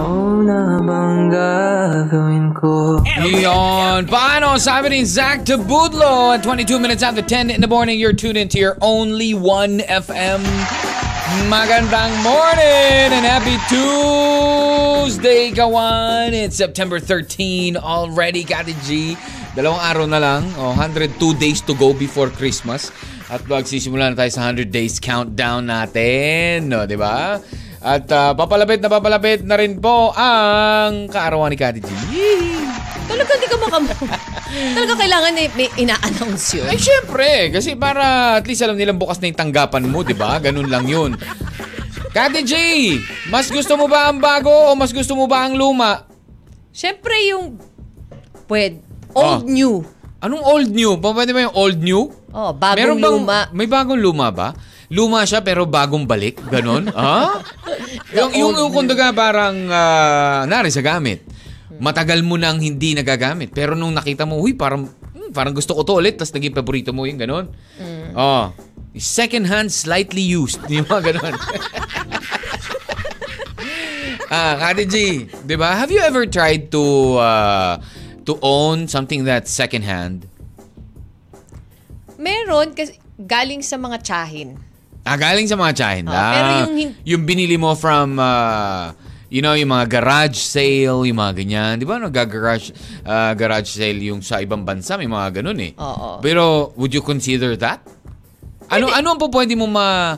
Ano na bang gagawin ko? Yun. Paano? Sabi ni Zach Tabudlo at 22 minutes after 10 in the morning, you're tuned into your only 1FM. Magandang morning and happy Tuesday, kawan. It's September 13 already, Kati G. Dalawang araw na lang. Oh, 102 days to go before Christmas. At magsisimula na tayo sa 100 days countdown natin. No, di ba? At ah, papalapit na papalapit na rin po ang kaarawan ni Kati G. Talaga hindi ka makam... Talaga kailangan eh, may ina-announce yun. Ay, syempre. Kasi para at least alam nilang bukas na yung tanggapan mo, di ba? Ganun lang yun. Kati J, mas gusto mo ba ang bago o mas gusto mo ba ang luma? Siyempre yung... Pwede. Old Ah. new. Anong old new? Pa- Pwede ba yung old new? Oh, bagong Meron bang, luma. May bagong luma ba? Luma siya pero bagong balik? Ganon? ha? yung, yung, yung kundaga parang, uh, nari sa gamit. Matagal mo nang hindi nagagamit. Pero nung nakita mo, huy, parang, hmm, parang gusto ko to ulit. Tapos naging paborito mo yung ganon. Oh. Second hand, slightly used. Yung mga ganon. ah, Kati G, di ba? Have you ever tried to uh, to own something that's second hand? Meron kasi galing sa mga tsahin. Ah, galing sa mga tsahin. Oh, ah, pero yung hin- yung binili mo from, uh, you know, yung mga garage sale, yung mga ganyan. Di ba, nag-garage uh, garage sale yung sa ibang bansa, may mga ganun eh. Oo. Pero, would you consider that? Ano, ano ang po pwede mo ma,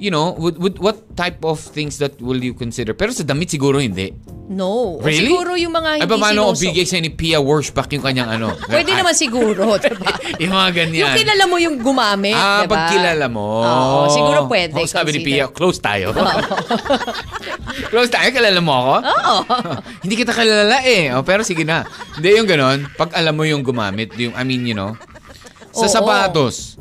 you know, would, would, what type of things that will you consider? Pero sa damit siguro hindi. No. O Really? siguro yung mga Ay, hindi paano kung bigay sa'yo ni Pia Worshback yung kanyang ano? Pwede naman siguro, diba? yung mga ganyan. Yung kilala mo yung gumamit, Ah, diba? pag kilala mo. Oo, siguro pwede. Oh, sabi ni. Pia, close tayo. close tayo, kilala mo ako? Oo. Hindi kita kilala eh. Oh, pero sige na. Hindi yung ganon. Pag alam mo yung gumamit, yung, I mean, you know. Sa Oo. sapatos.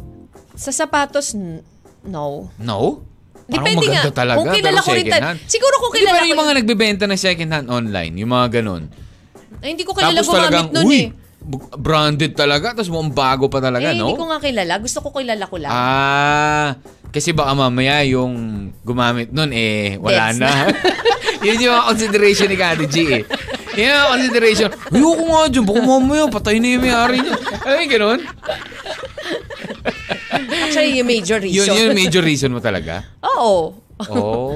Sa sapatos, n- no. No? Depende nga. talaga. Kung kilala ko rin second ta- hand. Siguro kung kilala pero yung ko mga yun- nagbebenta ng second hand online, yung mga ganon. Ay, hindi ko kilala Tapos gumamit talagang, nun uy, eh. branded talaga. Tapos mukhang bago pa talaga, Eh, no? hindi ko nga kilala. Gusto ko kilala ko lang. Ah, kasi baka mamaya yung gumamit nun eh, wala Deads na. Yun yung mga consideration ni Kati G eh. Yun yung consideration. Ayoko nga dyan, baka mamaya patay na yung may-ari niya. Ay, ganun. Actually, yung major Yun, reason. yun yung major reason mo talaga. Oo. Oh.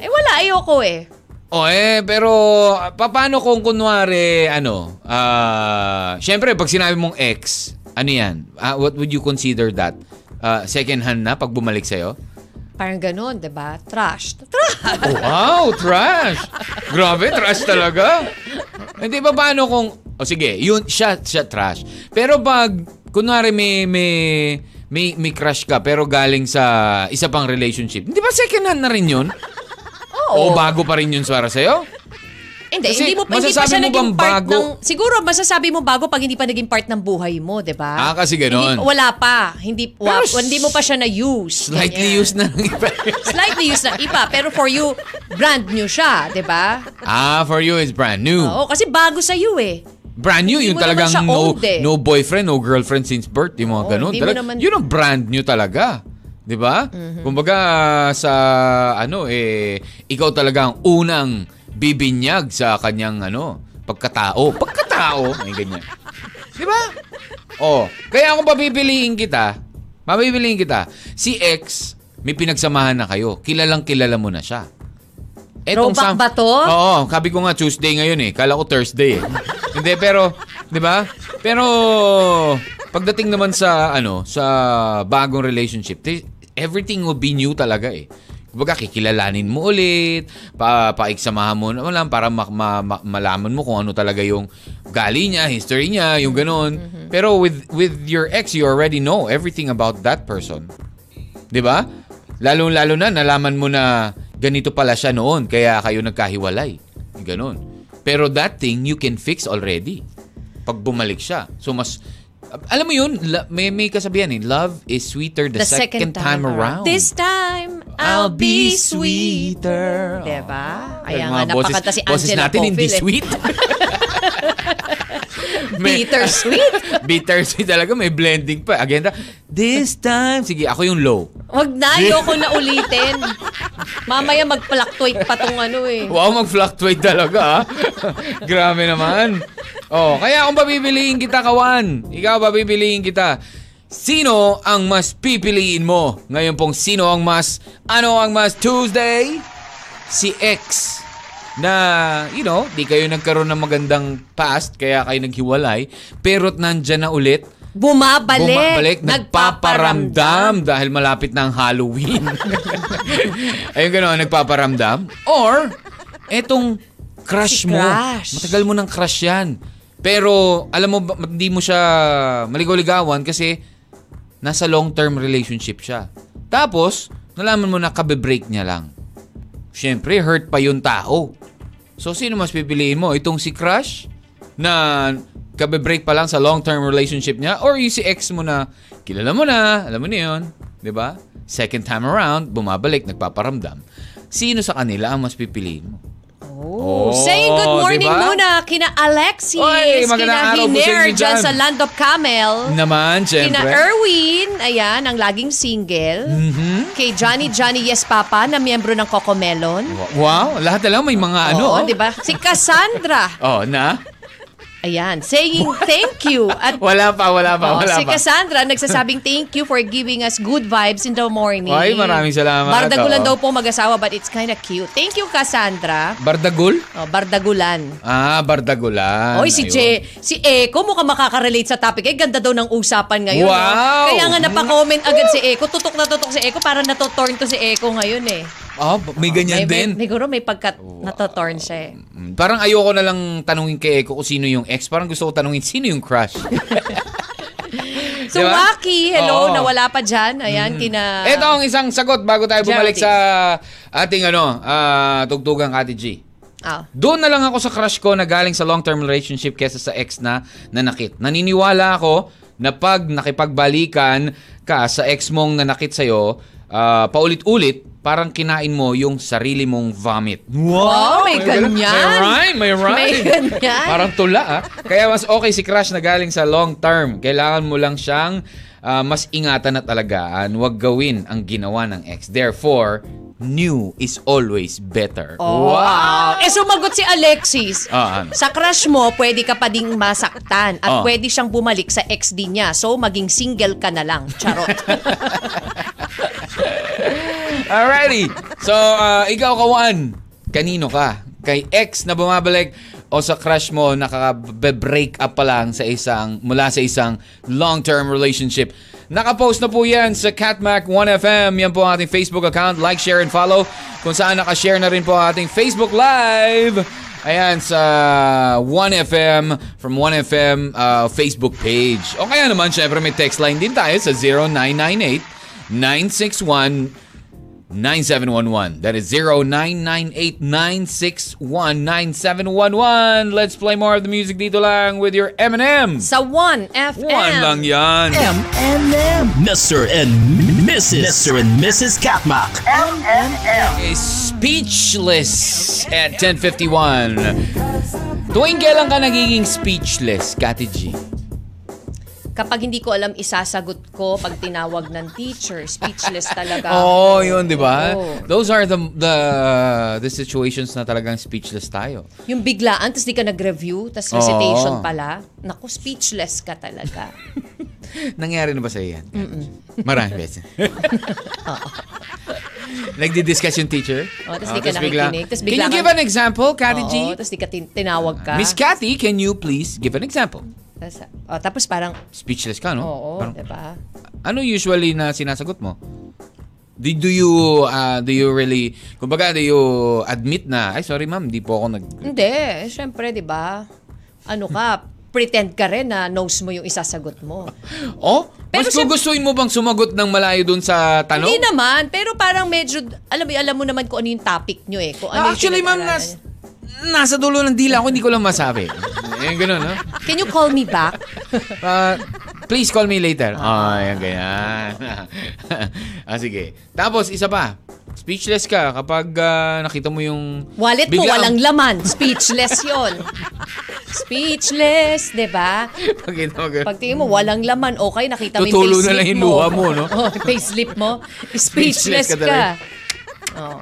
Eh, wala. Ayoko eh. Oh, eh, pero pa- paano kung kunwari, ano, ah, syempre, pag sinabi mong ex, ano yan? Ah, what would you consider that? Ah, second hand na pag bumalik sa'yo? Parang ganun, di ba? Trash. Trash. Oh, wow, trash. Grabe, trash talaga. Hindi ba paano kung O sige, yun siya siya trash. Pero pag kunwari may may may, may crush ka pero galing sa isa pang relationship, hindi ba second hand na rin yun? Oo. O bago pa rin yun para sa'yo? Hindi, Kasi hindi mo pa, hindi pa siya mo naging part bago? ng... Siguro, masasabi mo bago pag hindi pa naging part ng buhay mo, di ba? Ah, kasi ganon. Hindi, wala pa. Hindi, wa, Pero hindi mo pa siya na-use. Slightly Ganyan. used na ng iba. Slightly used na iba. Pero for you, brand new siya, di ba? ah, for you it's brand new. Oo, kasi bago sa you eh. Brand new, Hindi yung talagang no, owned eh. no boyfriend, no girlfriend since birth, yung mga Oo, ganun. hindi mo Talag- naman- Yun ang brand new talaga. 'Di ba? Mhm. Kumbaga sa ano eh ikaw talaga ang unang bibinyag sa kanyang ano, pagkatao. Pagkatao, ay ganyan. 'Di ba? Oh, kaya kung papipiliin kita, papipiliin kita, si X may pinagsamahan na kayo. Kilalang kilala mo na siya. Throwback ba to? Oo, sabi ko nga Tuesday ngayon eh. Kala ko Thursday eh. Hindi, pero, di ba? Pero, pagdating naman sa, ano, sa bagong relationship, ti- everything will be new talaga eh. Kumbaga, kikilalanin mo ulit, pa, paiksamahan mo na lang para ma- ma- ma- malaman mo kung ano talaga yung gali niya, history niya, yung ganon. Pero with with your ex, you already know everything about that person. 'Di ba? Lalo-lalo na nalaman mo na ganito pala siya noon kaya kayo nagkahiwalay. Ganon. Pero that thing, you can fix already. Pag bumalik siya. So, mas... Alam mo yun, may, may kasabihan eh, love is sweeter the, second, time, around. This time, I'll be sweeter. Diba? Kaya nga, boses- napakanta si boses Angela natin hindi Poffil, eh. sweet. Bittersweet. Bittersweet talaga. May blending pa. Again, this time. Sige, ako yung low. Wag na, ayoko na ulitin. Mamaya mag-fluctuate pa tong ano eh. Wow, mag-fluctuate talaga. ah. Grabe naman. Oh, kaya kung pabibiliin kita, kawan, ikaw pabibiliin kita. Sino ang mas pipiliin mo? Ngayon pong sino ang mas, ano ang mas Tuesday? Si X na, you know, di kayo nagkaroon ng magandang past, kaya kayo naghiwalay, pero't nandyan na ulit, Bumabalik. Bumabalik, nagpaparamdam dahil malapit na ang Halloween. Ayun gano'n, nagpaparamdam. Or, etong crush Si mo. crush. Matagal mo ng crush yan. Pero, alam mo, hindi mo siya maligaw-ligawan kasi nasa long-term relationship siya. Tapos, nalaman mo na kabe-break niya lang. Siyempre, hurt pa yung tao. So, sino mas pipiliin mo? Itong si crush na kabe-break pa lang sa long-term relationship niya or yung si ex mo na kilala mo na, alam mo na yun, di ba? Second time around, bumabalik, nagpaparamdam. Sino sa kanila ang mas pipiliin mo? Oh, saying good morning diba? muna kina Alexis, Oy, kina Hiner dyan sa Land of Camel. Naman, Kina syempre. Erwin, ayan, ang laging single. Mm-hmm. Kay Johnny Johnny Yes Papa na miyembro ng Cocomelon. Wow, lahat na lang may mga ano. Oo, oh. di ba? Si Cassandra. Oh, na? Ayan, saying thank you. At Wala pa, wala pa, Oh, wala si pa. Cassandra nagsasabing thank you for giving us good vibes in the morning. Ay, maraming salamat. Bardagulan daw po mag-asawa but it's kind of cute. Thank you, Cassandra. Bardagul? Oh, Bardagulan. Ah, Bardagulan. Oy, si Ayun. Je, si Eko mukhang makaka-relate sa topic. Eh, ganda daw ng usapan ngayon. Wow! no? Kaya nga napa-comment agad si Eko. Tutok na tutok si Eko. Para natotorn to si Eko ngayon eh. Ah, may ganyan may, din. May, siguro may pagka natotorn siya eh. Mm, Parang ayoko na lang tanungin kay Eko kung sino yung ex. Parang gusto ko tanungin sino yung crush. So, Diba? Waki, hello, Oo. Mm. nawala pa dyan. Ayan, kina... Ito ang isang sagot bago tayo bumalik Geraldine. sa ating ano, ah, tugtugang Kati G. Ah. Doon na lang ako sa crush ko na galing sa long-term relationship kesa sa ex na nanakit. Naniniwala ako na pag nakipagbalikan ka sa ex mong nanakit sa'yo, ah, paulit-ulit, parang kinain mo yung sarili mong vomit. Wow, may ganyan. May rhyme, may rhyme. May ganyan. Parang tula ah. Kaya mas okay si crush na galing sa long term. Kailangan mo lang siyang ah, mas ingatan at alagaan. Huwag gawin ang ginawa ng ex. Therefore, new is always better. Wow! Eh, sumagot si Alexis. Ah, ano? Sa crush mo, pwede ka pa ding masaktan at Ah. pwede siyang bumalik sa ex din niya. So, maging single ka na lang. Charot. Alrighty. So, uh, ikaw kawan, kanino ka? Kay ex na bumabalik o sa crush mo nakaka-break up pa lang sa isang mula sa isang long-term relationship. Nakapost na po yan sa Catmac 1FM. Yan po ang ating Facebook account. Like, share, and follow. Kung saan nakashare na rin po ang ating Facebook Live. Ayan, sa 1FM, from 1FM uh, Facebook page. O kaya naman, syempre may text line din tayo sa 0998 961 9711. That is 0998-961-9711. Let's play more of the music dito lang with your M&M. sa 1FM. One lang yan. M&M. Mr. and Mrs. Mr. and Mrs. Katmak. M&M. speechless at 10.51. Tuwing kailan ka nagiging speechless, Kati G? Kapag hindi ko alam isasagot ko pag tinawag ng teacher, speechless talaga. Oh, yun, di ba? Oo. Those are the the the situations na talagang speechless tayo. Yung biglaan, tapos di ka nag-review, tapos Oo. recitation pala. Naku, speechless ka talaga. Nangyari na ba sa yan? Maraming beses. Nagdi-discuss yung teacher? Oh, tas Oh, di ka tas bigla- nakikinig, tas Can bigla you give an example, Kati G? Oo, tapos di ka tin- tinawag ka. Miss Cathy, can you please give an example? Tas, oh, tapos parang, Speechless ka, no? oo, Parang, diba? ano usually na sinasagot mo? Do, do you uh, do you really kumbaga do you admit na ay sorry ma'am di po ako nag Hindi, syempre, di ba? Ano ka, pretend ka rin na knows mo yung isasagot mo. Oh Pero mas gugustuhin mo bang sumagot ng malayo dun sa tanong Hindi naman, pero parang medyo, alam mo, alam mo naman kung ano yung topic nyo eh. Kung ano Ah, actually ma'am nas. Nasa dulo ng dila ako, hindi ko lang masabi. Eh, ganun, no? Can you call me back? Uh, please call me later. Ah, yan, ganyan. ah, sige. Tapos, isa pa. Speechless ka kapag ah, nakita mo yung... Wallet mo, biglang- walang laman. Speechless yon. Speechless, di ba? Pakita mo. Pag tingin mo, walang laman, okay, nakita mo yung Tutulo na lang yung mo. luha mo, no? Oh, payslip mo. Speechless Speechless ka ka. Oh.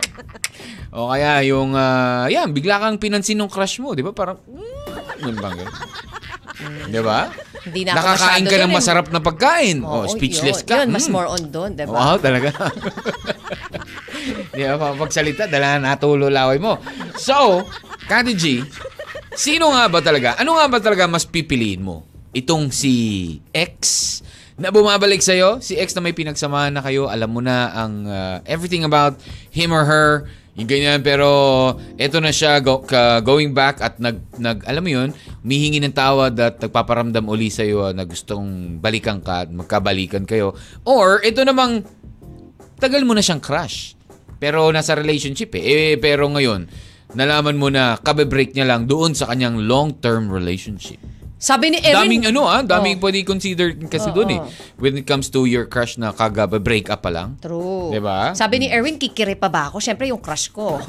O kaya yung, ah, yan, bigla kang pinansin ng crush mo, di ba? Parang, mm, yun bang? Di ba? Hindi na Nakakain ka ng eh. masarap na pagkain. Oo, oh, speechless yun. ka. Yun, mas Mm. more on doon, di ba? Wow, talaga. Di ba, pagsalita, dala na natulo laway mo. So, Kati G, sino nga ba talaga, ano nga ba talaga mas pipiliin mo? Itong si X na bumabalik sa'yo? Si X na may pinagsamahan na kayo, alam mo na ang uh, everything about him or her, yung ganyan, pero eto na siya go, ka- going back at nag, nag, alam mo yun, humihingi ng tawad at nagpaparamdam uli sa'yo na gustong balikan ka at magkabalikan kayo. Or, ito namang tagal mo na siyang crush. Pero nasa relationship eh. eh pero ngayon, nalaman mo na kabe-break niya lang doon sa kanyang long-term relationship. Sabi ni Erin, daming ano ah, daming Oh. pwede consider kasi Oo. doon eh. When it comes to your crush na kagabe-break up pa lang. True. Diba? Sabi ni Erwin, kikiri pa ba ako? Siyempre, yung crush ko.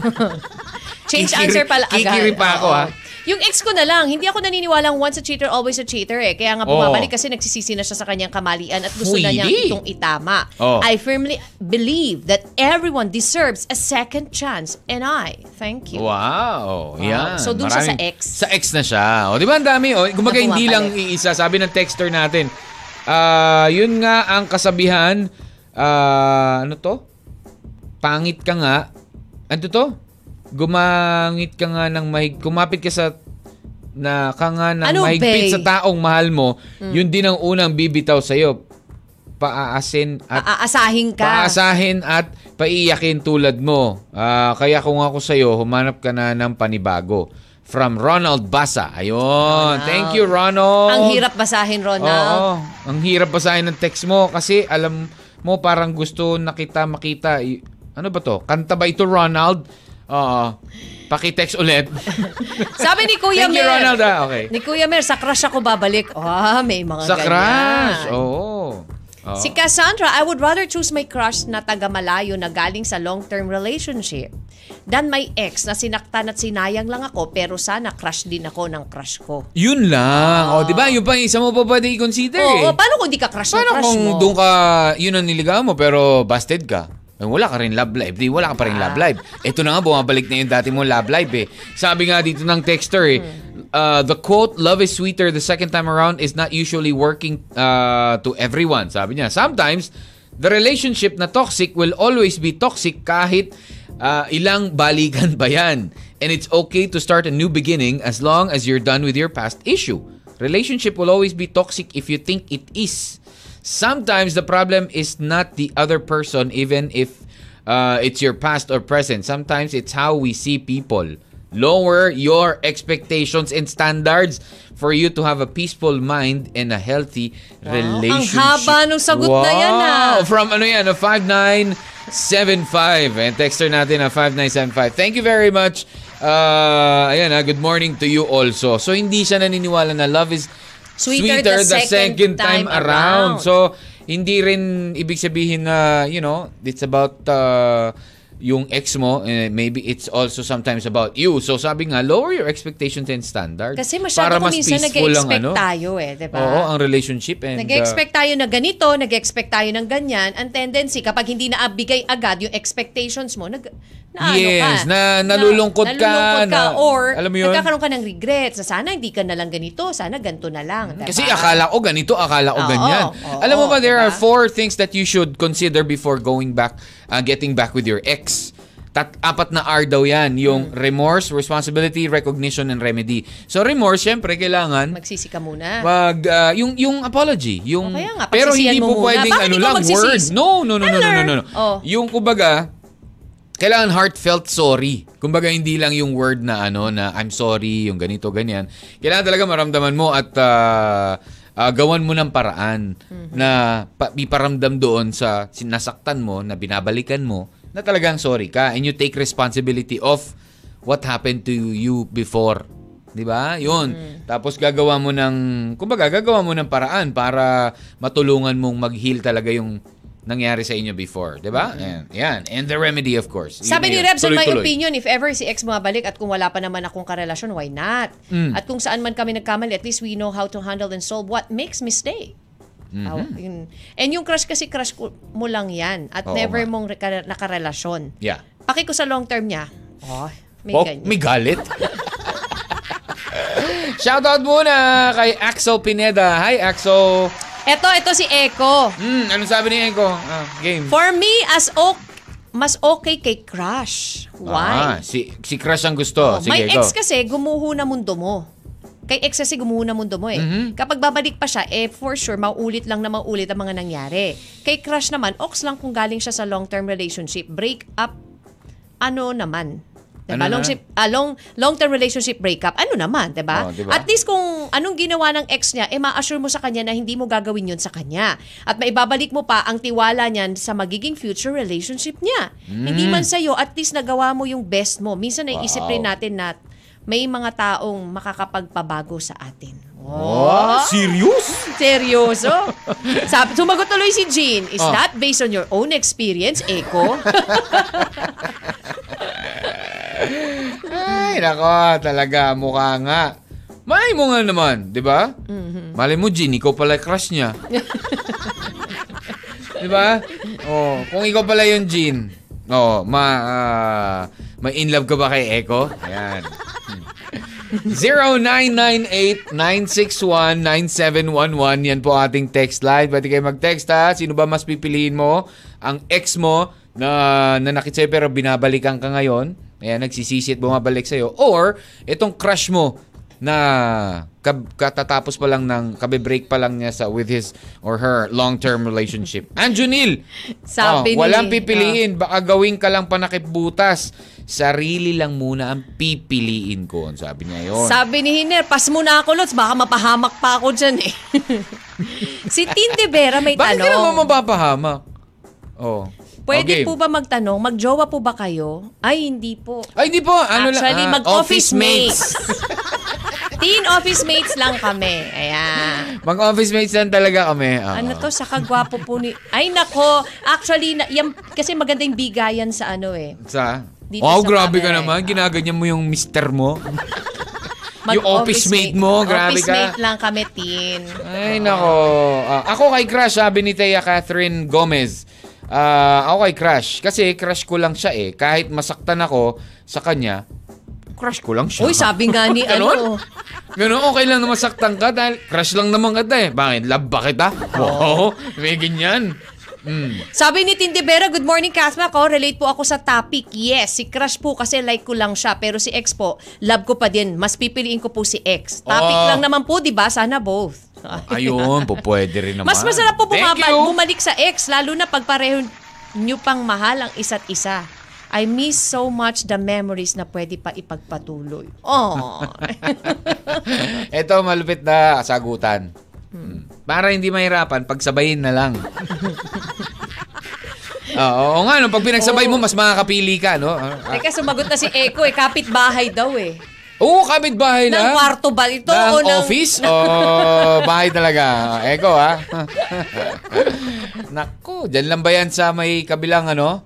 Change Kikiri- answer pala agad. kikiri pa ako, Oo. ha? Yung ex ko na lang, hindi ako naniniwalang once a cheater, always a cheater eh. Kaya nga bumabalik kasi nagsisisi na siya sa kanyang kamalian at gusto na niyang Pwede. itong itama. Oh. I firmly believe that everyone deserves a second chance. And I, thank you. Wow. Yan. So, dun siya sa Maraming- ex. Sa ex na siya. O, di ba ang dami? O, kumbaga Na hindi lang bumabalik. iisa. Sabi ng texter natin, ah yun nga ang kasabihan, ah ano to? Pangit ka nga. Ano to? Gumangit ka nga ng mahig... Kumapit ka sa na ka nga ng Ano, mahigpit bae? sa taong mahal mo, yun din ang unang bibitaw sa'yo. Paaasin at Aaasahin ka. Paasahin at paiyakin tulad mo. Ah, kaya kung ako sa'yo, humanap ka na ng panibago. From Ronald Basa. Ayun. Thank you, Ronald. Ang hirap basahin, Ronald. Oo. Ang hirap basahin ng text mo kasi alam mo parang gusto na kita makita. Ano ba to? Kanta ba ito, Ronald? Oo. Paki-text ulit. Sabi ni Kuya Thank you, Mer. Ronald. Ah, okay. Ni Kuya Mer, sa crush ako babalik. Ah, may mga Sa ganyan. crush. Oo. Oo. Si Cassandra, I would rather choose my crush na taga malayo na galing sa long-term relationship than my ex na sinaktan at sinayang lang ako pero sana crush din ako ng crush ko. Yun lang. O, di ba? Yun pa isa mo pa pwede i-consider eh. Oo, paano kung di ka crush Paano na crush kung mo? doon ka, yun ang niligawan mo, pero busted ka? Eh, wala ka rin love life. Di, wala ka pa rin love life. Ito na nga, bumabalik na yung dati mo love life eh. Sabi nga dito ng texter eh, uh, the quote, love is sweeter the second time around is not usually working uh, to everyone. Sabi niya, sometimes, the relationship na toxic will always be toxic kahit uh, ilang balikan ba yan. And it's okay to start a new beginning as long as you're done with your past issue. Relationship will always be toxic if you think it is. Sometimes the problem is not the other person, even if uh, it's your past or present. Sometimes it's how we see people. Lower your expectations and standards for you to have a peaceful mind and a healthy relationship. ang haba nung sagot na yan, ah. Wow! From ano yan, a 5975. And texter natin na 5975. Thank you very much. Uh, ayan ha, good morning to you also. So, hindi siya naniniwala na love is Sweeter the second time around. So, hindi rin ibig sabihin na, you know, it's about uh, yung ex mo, eh, maybe it's also sometimes about you. So, sabi nga, lower your expectations and standards. Kasi masyado kung minsan nag-expect tayo eh, di ba? ano? Oo, ang relationship. And, uh, Nag-expect tayo na ganito, nag-expect tayo ng ganyan. Ang tendency, kapag hindi na abigay agad yung expectations mo, nag, na ano Yes, ka, na nalulungkot ka, nalulungkot ka, na- or alam mo yun? nagkakaroon ka ng regrets na sana hindi ka na lang ganito, sana ganito na lang. diba? Kasi akala ko ganito, akala ko ganyan. oo, Alam mo ba, there diba? are four things that you should consider before going back, uh, getting back with your ex. Tat apat na R daw yan. Yung Hmm. remorse, responsibility, recognition, and remedy. So remorse, syempre, kailangan Magsisi ka muna. Mag, uh, yung, yung apology. Yung, O kaya nga, pero hindi po muna. pwedeng Bakit ano lang, magsisisi? word. No, no, no, no, no, no, no, no. Oh. Yung kumbaga, kailangan heartfelt sorry. Kumbaga hindi lang yung word na ano na I'm sorry, yung ganito ganyan. Kailangan talaga maramdaman mo at uh, uh, gawan mo ng paraan na pa, iparamdam doon sa sinasaktan mo na binabalikan mo na talagang sorry ka and you take responsibility of what happened to you before. 'Di ba? 'Yun. Tapos gagawa mo ng kumbaga gagawa mo ng paraan para matulungan mong mag-heal talaga yung nangyari sa inyo before, 'di ba? And yan. And the remedy of course. Yun Sabi ni yun. Rebs, in my opinion, if ever si ex mabalik at kung wala pa naman akong karelasyon, why not? Mm. At kung saan man kami nagkamali, at least we know how to handle and solve what makes me stay. Mm-hmm. Yun. And yung crush kasi crush ko- mo lang yan at Oo never nga. mong reka- nakarelasyon. Yeah. Paki ko sa long term niya, oh, may Oh, ganyan. may galit. Shoutout muna kay Axel Pineda. Hi, Axel. Eto, ito si Echo. Hmm, anong sabi ni Eko? Ah, game. For me, as ok, mas okay kay crush. Ah, Why? si, si Crush ang gusto. Oh, Sige, may go. ex kasi gumuho na mundo mo. Kay ex kasi gumuho na mundo mo eh. Mm-hmm. Kapag babalik pa siya, eh for sure, mauulit lang na mauulit ang mga nangyari. Kay crush naman, ox lang kung galing siya sa long-term relationship. Break up, ano naman? Diba? Ano long, ah, long, long-term relationship breakup, ano naman, diba? Oh, diba? At least kung anong ginawa ng ex niya, eh ma-assure mo sa kanya na hindi mo gagawin yun sa kanya. At maibabalik mo pa ang tiwala niyan sa magiging future relationship niya. Hindi man sa'yo, at least nagawa mo yung best mo. Minsan Wow. rin natin na may mga taong makakapagpabago sa atin. Oh, serious? Seryoso? Sabi, sumagot tuloy si Jean, is Oh. that based on your own experience, Eko? Ay, nako, talaga, mukha nga. May mo nga naman, di ba? Mm-hmm. Malay mo, Jean, ikaw pala crush niya. di ba? Oh, kung ikaw pala yung Jean, oh, ma, ah, may in love ka ba kay Eko? Ayan. 0998-961-9711. Yan po ating text line. Pwede kayo mag-text ha. Sino ba mas pipiliin mo? Ang ex mo na nanakit sa'yo pero binabalikan ka ngayon. Ayan, nagsisisi at bumabalik sa'yo. Or, itong crush mo na kab- katatapos pa lang ng kabe-break pa lang niya sa with his or her long-term relationship. Anjunil, Sabi oh, ni- walang pipiliin. Baka gawin ka lang panakip-butas. Sarili lang muna ang pipiliin ko. Sabi niya yun. Sabi ni Hiner, pas mo na ako, Lots. Baka mapahamak pa ako dyan eh. si Tin De Vera may Bakit ka naman tanong. mapapahamak? Oh. Pwede Okay. po ba magtanong, magjowa po ba kayo? Ay, hindi po. Ay, hindi po. Ano lang, Actually, ah, mag-office mates. Teen office mates lang kami. Ayan. Mag-office mates lang talaga kami. Oo. Ano to, sa kagwapo po ni... Ay, nako. Actually, na, yan, kasi maganda yung bigayan sa ano eh. Sa? Dito oh, sa grabe ka camera, naman. eh. Ginaganyan mo yung mister mo. Mag- Yung office mate mo, grabe office ka. mate lang kami, teen. Ay, nako. Ah, ako kay Crush, sabi ni Thea Catherine Gomez. Ah, ako kay Crush. Kasi crush ko lang siya eh. Kahit masaktan ako sa kanya, crush ko lang siya. Uy, sabi nga ni ano. Ganun, okay lang na masaktan ka dahil crush lang naman kita eh. Bakit? Love ba kita? Oo, may ganyan. Mm. Sabi ni Tindibera, good morning Kasma ko, relate po ako sa topic. Yes, si crush po kasi like ko lang siya, pero si ex po, love ko pa din. Mas pipiliin ko po si ex. Topic Oh. lang naman po, di ba? Sana both. Ayun, po pwede rin naman. Mas masarap po bumabal, bumalik sa ex, lalo na pag pareho nyo pang mahal ang isa't isa. I miss so much the memories na pwede pa ipagpatuloy. Oh. Ito, malupit na kasagutan. Hmm. Para hindi mahirapan, pagsabayin na lang. Oo, oo nga, no, pag pinagsabay mo, mas makakapili ka, no? Ah, ah. Teka, sumagot na si Eko eh, kapit-bahay daw eh. Oo, kapit-bahay na. Ng kwarto ba ito? ng o ng... office o bahay talaga? Eko, ha? Nako, dyan lang ba yan sa may kabilang ano?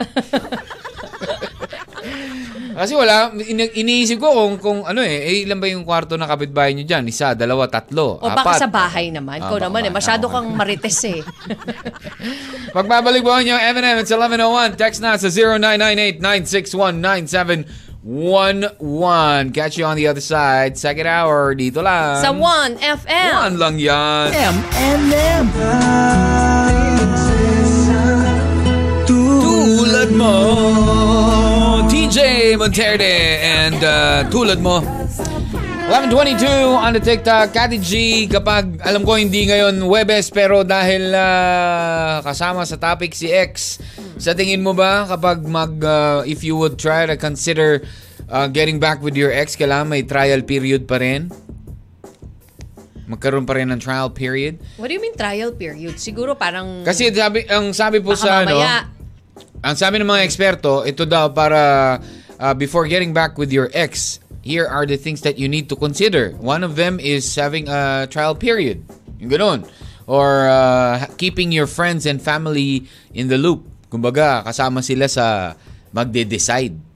Kasi wala, ini- iniisip ko kung, kung ano eh, eh, ilan ba yung kwarto na kapitbahay nyo dyan? Isa, dalawa, tatlo, O baka apat. sa bahay naman. Ah, Ikaw baka naman eh, bahay. masyado Ah, kang marites eh. Magbabalik po nyo, M&M, it's 1101. Text na sa 0998-961-9711. Catch you on the other side. Second hour, dito lang. Sa 1FM. One lang yan. M&M. Tulad mo, TJ Monterde and uh, Tulad mo. 11.22 on the TikTok. Kati G, kapag alam ko hindi ngayon Webes pero dahil uh, kasama sa topic si X, sa tingin mo ba kapag mag, uh, if you would try to consider uh, getting back with your ex, kailangan may trial period pa rin? Magkaroon pa rin ng trial period? What do you mean trial period? Siguro parang... Kasi sabi, ang sabi po baka sa ano, ang sabi ng mga eksperto, ito daw para uh, before getting back with your ex, here are the things that you need to consider. One of them is having a trial period. Yung ganun. Or uh, keeping your friends and family in the loop. Kumbaga, kasama sila sa magde-decide.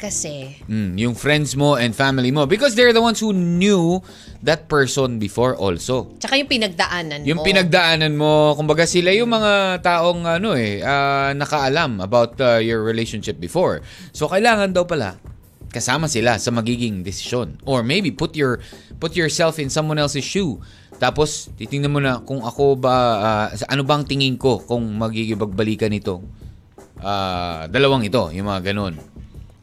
Kasi, Mm, yung friends mo and family mo. Because they're the ones who knew that person before also. tsaka yung pinagdaanan Yung mo. pinagdaanan mo, kumbaga sila yung mga taong ano eh, ah, nakaalam about uh, your relationship before. So kailangan daw pala kasama sila sa magiging desisyon. Or maybe put your put yourself in someone else's shoe. Tapos titingnan mo na kung ako ba sa- ano bang tingin ko kung magigibagbalikan ito. Ah, dalawang ito, yung mga ganun.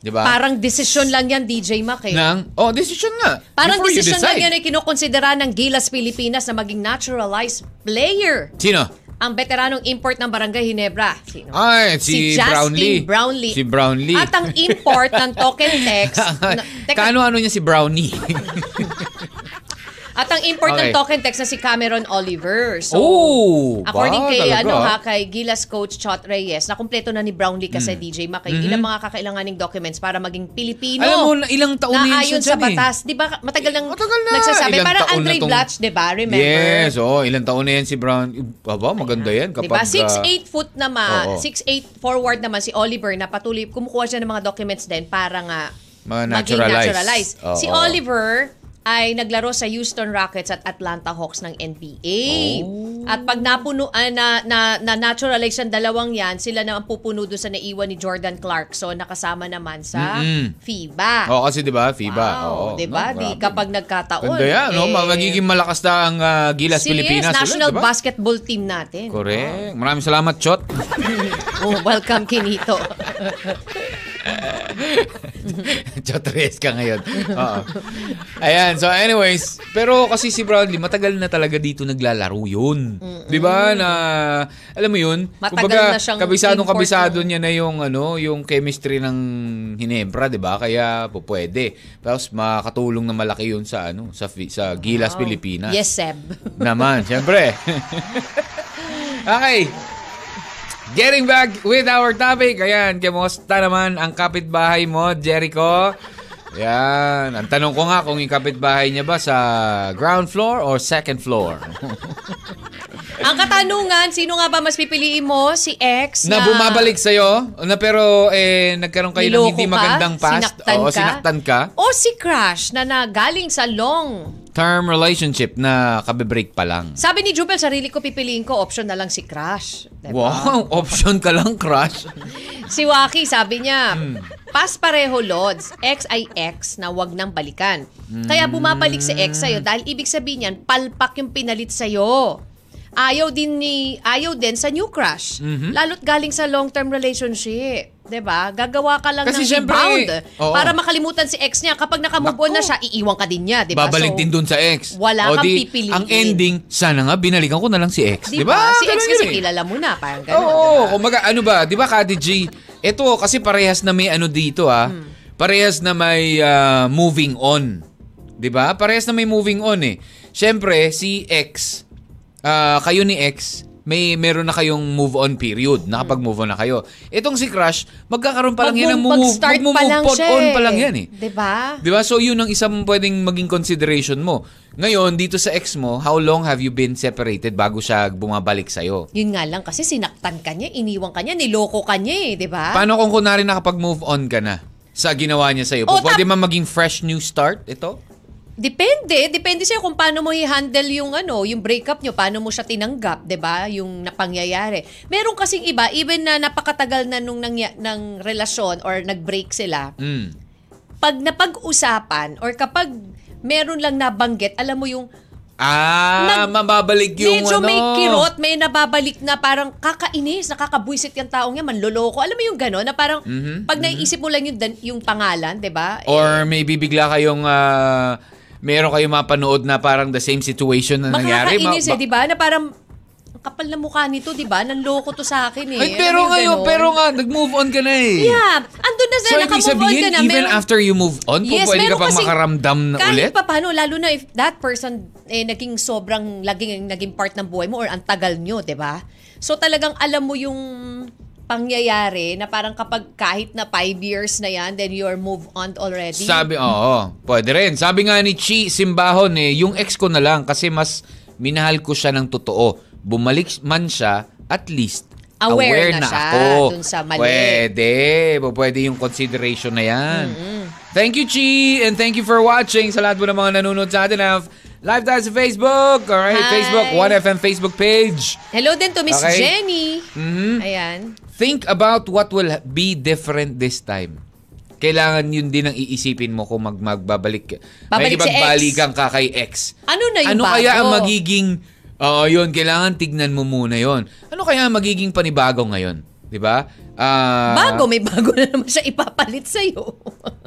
'Di ba? Parang desisyon lang yan, DJ Mac eh. Nang, oh, decision nga. Parang Before desisyon lang yan ay kinukonsidera ng Gilas Pilipinas na maging naturalized player. Sino? Ang veteranong import ng Barangay Ginebra. Sino? Ay, si, Justin Brownlee. Brownlee. Si Brownlee. At ang import ng token text. na, teka, Kaano-ano niya si Brownie? at ang import ng Okay. token text na si Cameron Oliver. So, Oh, according ba, kay talaga? ano ha, kay Gilas coach Chot Reyes, na kumpleto na ni Brownlee kasi DJ Mac, mm ilang mga kakailanganing documents para maging Pilipino. Mm-hmm. Alam mo, na ilang taon na yun ayon sa eh. batas. Di ba matagal nang Matagal na. nagsasabi. Ilang Parang Andre tong- Blatch, di ba? Remember? Yes, oh, ilang taon na yan si Brown. Aba, maganda yan kapag... Diba? ah, 6'8 foot naman, Oo. 6'8 forward naman si Oliver na patuloy, kumukuha siya ng mga documents din para nga Mga maging naturalized. naturalized. Oo. Si Oliver ay naglaro sa Houston Rockets at Atlanta Hawks ng NBA. Oh. At pag napuno, ah, na, na, na naturalize ang dalawang yan, sila na ang pupuno doon sa naiwan ni Jordan Clarkson na kasama naman sa Mm-mm. FIBA. Oo, kasi di ba, FIBA. Wow, Oo, di ba? no, Di kapag nagkataon. Ganda yan, no? eh, Magiging malakas na ang ah, Gilas si Pilipinas. ulit, national di ba? basketball team natin. Correct. Maraming salamat, Chot. Oh, welcome, Kinito. Chot Reyes ka ngayon. Oo. Ayan, so anyways, pero kasi si Brownlee, matagal na talaga dito naglalaro yun. Di ba? Na, alam mo yun? Matagal na siyang kabisado ng- niya na yung, ano, yung chemistry ng Hinebra, di ba? Kaya po pwede. Tapos makakatulong na malaki yun sa, ano, sa, sa Gilas, Pilipinas. Yes, Seb. Naman, syempre. okay. Getting back with our topic. Ayan, kamusta naman ang kapitbahay mo, Jericho? Ayan. Ang tanong ko nga kung yung kapitbahay niya ba sa ground floor or second floor? Ang katanungan, sino nga ba mas pipiliin mo? Si ex na na, bumabalik sa'yo? Na pero eh, nagkaroon kayo ng niloko hindi ka? magandang past? Sinaktan Oo, ka? sinaktan ka? O si Crush na nagaling sa long. Term relationship na kabibreak pa lang. Sabi ni Jubel, sarili ko pipiliin ko, option na lang si Crush. Diba? Wow, option ka lang, crush. Si Waki, sabi niya, Hmm. Pas pareho lods, ex ay ex na wag nang balikan. Kaya bumabalik si ex sa'yo dahil ibig sabihin yan, palpak yung pinalit sa'yo. Ayaw din ni ayaw din sa new crush. Mhm. Lalo't galing sa long-term relationship. 'Di ba? Gagawa ka lang Kasi ng syempre, rebound oo. para makalimutan si ex niya. Kapag nakamove on na siya, iiwan ka din niya, 'di ba? Babalik So, din dun sa ex. wala kang di, pipiliin. Ang ending, sana nga, binalikan ko na lang si ex. Di ba? Si ex Ganun kasi yun eh. kilala mo na, parang gano'n. Oo, ba? kumaga, ano ba, di ba, Kati G? Ito, kasi parehas na may ano dito, ah. Hmm. Parehas na may ah, moving on. Di ba? Parehas na may moving on eh. Siyempre, si ex, ah, kayo ni ex, may meron na kayong move on period. Nakapag-move on na kayo. Itong si Crush, magkakaroon pa lang yan ng Mag-move- move, mag-start pa mag-move lang on siya on eh. pa lang yan eh. Di ba? Di ba? So, yun ang isang pwedeng maging consideration mo. Ngayon, dito sa ex mo, how long have you been separated bago siya bumabalik sa'yo? Yun nga lang kasi sinaktan ka niya, iniwan ka niya, niloko ka niya eh, di ba? Paano kung kunwari nakapag-move on ka na sa ginawa niya sa'yo? Oh, Pwede tap- man maging fresh new start ito? Depende, depende sa'yo kung paano mo i-handle yung ano, yung breakup nyo, paano mo siya tinanggap, 'di ba? Yung napangyayari. Meron kasing iba, even na napakatagal na nung nangya, ng relasyon or nag-break sila, Mm. pag napag-usapan or kapag meron lang nabanggit, alam mo yung Ah, Nag- mababalik yung medyo ano. may kirot, may nababalik na parang kakainis, nakakabwisit yung taong yan, manloloko. Alam mo yung gano'n, na parang pag naiisip mo lang yung, yung pangalan, 'di ba? Or maybe bigla kayong, ah, meron kayong mapanood na parang the same situation na nangyari. Ma- Makakainis eh, ba- di ba? Na parang, ang kapal na mukha nito, di ba? Nanloko to sa akin eh. Ay, pero yung ngayon, pero nga, nag-move on ka na eh. Yeah, andun na sa So, nakamove on sabihin, ka na. even meron- after you move on, Yes, pwede ka kasing- makaramdam na kahit ulit? pa paano, lalo na if that person eh, naging sobrang laging naging part ng buhay mo or ang tagal nyo, di ba? So talagang alam mo yung pangyayari na parang kapag kahit na five years na yan, then you're move on already? Sabi, oo, pwede rin. Sabi nga ni Chi Simbahon eh, yung ex ko na lang kasi mas minahal ko siya ng totoo. Bumalik man siya, at least Aware na siya ako. dun sa mali. Pwede. Pwede yung consideration na yan. Thank you, Chi. And thank you for watching sa lahat po ng mga nanonood sa atin. Have live tayo sa Facebook. Alright, Hi. Facebook, 1FM Facebook page. Hello din to Miss Okay. Jenny. Mhm. Ayan. Think about what will be different this time. Kailangan yun din ang iisipin mo kung mag magbabalik. Babalik si Makikipagbalikan ka kay ex. Ano na yung Ano bago? kaya ang magiging Oo, yun, kailangan tignan mo muna yon. Ano kaya ang magiging panibago ngayon? 'Di ba? Ah, Bago, may bago na naman siya ipapalit sa'yo.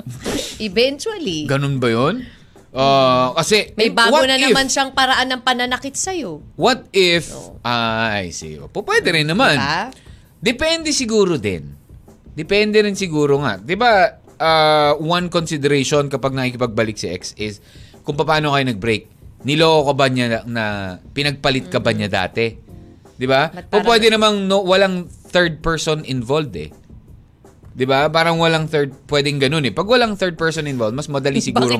Eventually. Ganun ba 'yon? Ah, kasi May bago na if- naman siyang paraan ng pananakit sa'yo. What if ah, I see. Po pwede rin naman. Diba? Depende siguro din. Depende rin siguro nga. 'Di ba? ah, one consideration kapag nakikipagbalik si ex is kung paano kayo nag-break. Niloko ka ba niya na, na pinagpalit ka ba niya dati? 'Di ba? Ba't O parang- pwede namang no, walang third person involved eh. 'Di ba? Parang walang third pwedeng ganun eh. Pag walang third person involved, mas madali siguro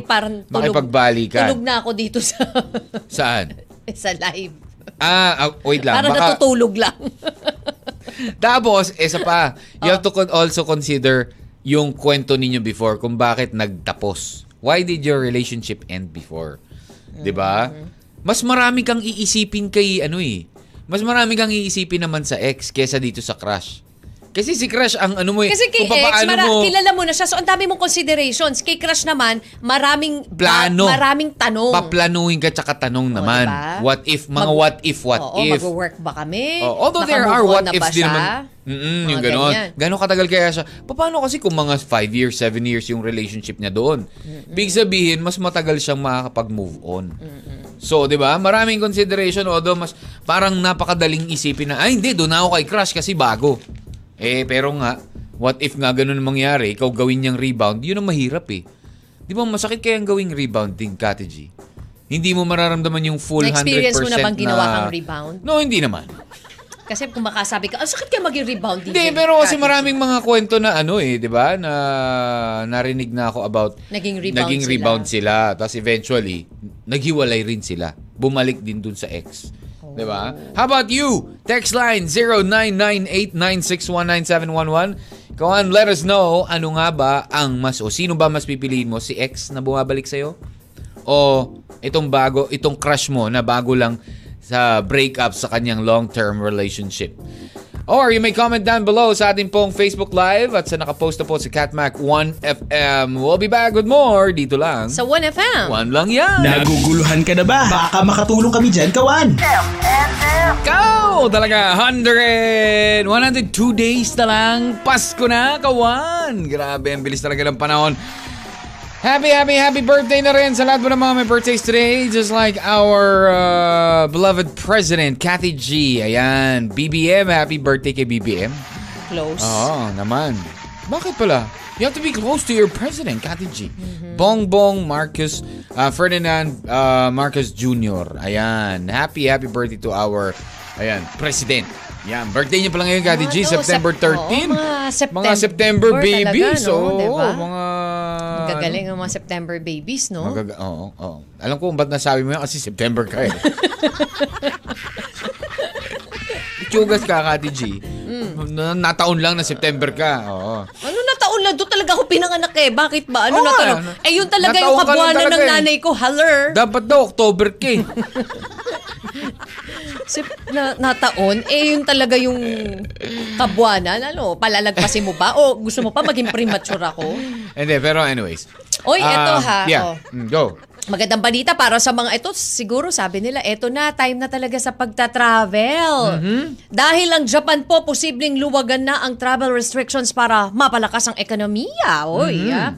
makipagbalikan. tulog na ako dito sa, Saan? sa live. Ah, ah, wait lang. Baka- natutulog lang. Tapos, isa pa, you Oh. have to con- also consider yung kwento ninyo before kung bakit nagtapos. Why did your relationship end before? 'Di ba? Mm-hmm. Mas marami kang iisipin kay ano eh. Mas marami kang iisipin naman sa ex kesa dito sa crush. Kasi si crush ang ano mo eh. Kasi kay papaano mara- mo- kilala mo na siya. So, ang dami mong considerations. Kay crush naman, maraming ba- Plano. maraming tanong. Paplanuhin ka tsaka tanong naman. diba? What if, mga Mag- what if, what Oo, if. mag-work ba kami? Oh, although there are what na ifs din naman. Mm-mm, yung gano'n. Gano'n katagal kaya siya? Paano kasi kung mga 5 years, 7 years yung relationship niya doon? Big sabihin, mas matagal siyang makakapag-move on. So, di ba? Maraming consideration. Although, mas parang napakadaling isipin na, ay hindi, doon ako kay crush kasi bago. Eh, pero nga, what if nga ganun ang mangyari, ikaw gawin niyang rebound, yun ang mahirap eh. Di ba, masakit kayang gawing rebound din, Kati G? Hindi mo mararamdaman yung full 100% Na-experience mo na bang ginawa na- kang rebound? No, hindi naman. Kasi kung makasabi ka, ang sakit kaya maging rebound DJ. Hindi, pero kasi maraming mga kwento na ano eh, 'di ba? Na narinig na ako about Naging rebound naging sila. rebound sila. Tapos eventually, naghiwalay rin sila. Bumalik din dun sa ex. 'Di ba? How about you? Text line 099896197111. Go on, let us know ano nga ba ang mas o sino ba mas pipiliin mo si ex na bumabalik sa o itong bago, itong crush mo na bago lang sa breakup sa kanyang long-term relationship. Or you may comment down below sa ating pong Facebook Live at sa nakapost na po sa Catmac1FM. We'll be back with more dito lang. Sa 1FM. One lang yan. Naguguluhan ka na ba? Baka makatulong kami dyan, kawan. Go! Talaga, 100! 102 days na lang. Pasko na, kawan! Grabe, ang bilis talaga ng panahon. Happy, happy, happy birthday na rin sa lahat po ng mga may birthdays today. Just like our uh, beloved president, Kathy G. Ayan, BBM. Happy birthday kay BBM. Close. Oo, naman. Bakit pala? You have to be close to your president, Kathy G. Bongbong Marcos uh, Ferdinand uh, Marcos Jr. Ayan. Happy, happy birthday to our ayan, president. Yan, birthday niya pala ngayon, Kathy G, September Sep- 13. oo, mga September Mga September talaga, babies. no? Oo, Diba? mga... Gagaling ang mga September babies, no? Magaga- oo, oo. Alam ko kung ba't nasabi mo yan kasi September ka eh. Itsugas ka, Kati G. Mm. Na- Nataon lang na September ka. Oo. Ano na taon na doon talaga ako pinanganak eh? Bakit ba? Ano Oo na taon? ano- Eh yun talaga nataon yung ka lang kabuanan talaga ng eh. nanay ko. Haller. Dapat daw, October ka eh. Sip, na, na taon, eh yun talaga yung kabuanan. Ano, palalagpasin mo ba? O gusto mo pa maging premature ako? Hindi, pero anyways. Oy, eto Ah, ha. Yeah, Oh. Mm, go. Magandang balita para sa mga ito. Siguro sabi nila, eto na, time na talaga sa pagta-travel. Mm-hmm. Dahil ang Japan po, posibleng luwagan na ang travel restrictions para mapalakas ang ekonomiya. Oy, Mm-hmm. ah.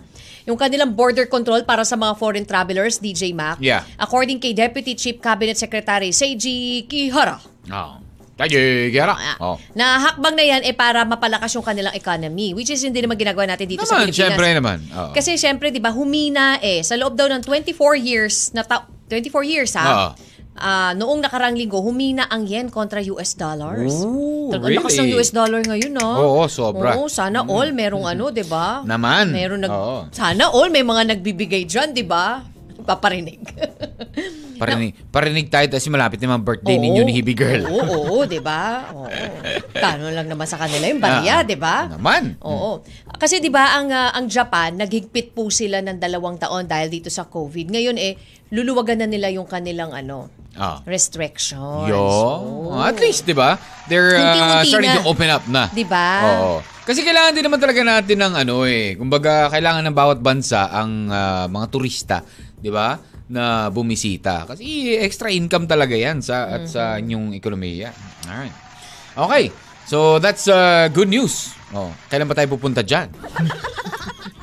Yung kanilang border control para sa mga foreign travelers, DJ Mac. Yeah. According kay Deputy Chief Cabinet Secretary Seiji Kihara. Oh. Tayo, Gera. Oh. Na hakbang na yan eh para mapalakas yung kanilang economy. Which is hindi naman ginagawa natin dito sa Naman, Pilipinas. syempre naman. Oo. Kasi syempre, di ba, humina eh. Sa loob daw ng 24 years, na ta- 24 years ha, Oo. Ah, noong nakarang linggo, humina ang yen kontra US dollars. Oh, Talagang lakas ng really? US dollar ngayon, no? Oo, sobra. Oo, sana all merong ano, 'di ba? Naman. Meron nag Oo. Sana all may mga nagbibigay diyan, 'di ba? Paparinig. Parinig, parinig tayo kasi malapit na mga birthday ninyo ni Hibby Girl. Oo, oo, 'di ba? Oo. Kano lang naman sa kanila yung barya, Ah, 'di ba? Naman. Oo. Kasi 'di ba ang ah, ang Japan naghigpit po sila ng dalawang taon dahil dito sa COVID. Ngayon eh luluwagan na nila yung kanilang ano Ah. restrictions. Yo. Oo. At least, di ba? They're uh, starting na. to open up na. Di ba? Oo. Kasi kailangan din naman talaga natin ng ano eh. Kumbaga, kailangan ng bawat bansa ang ah, mga turista, di ba? Na bumisita. Kasi extra income talaga yan sa at sa Mm-hmm. inyong ekonomiya. Alright. Okay. So, that's uh, good news. Oh, kailan ba tayo pupunta dyan?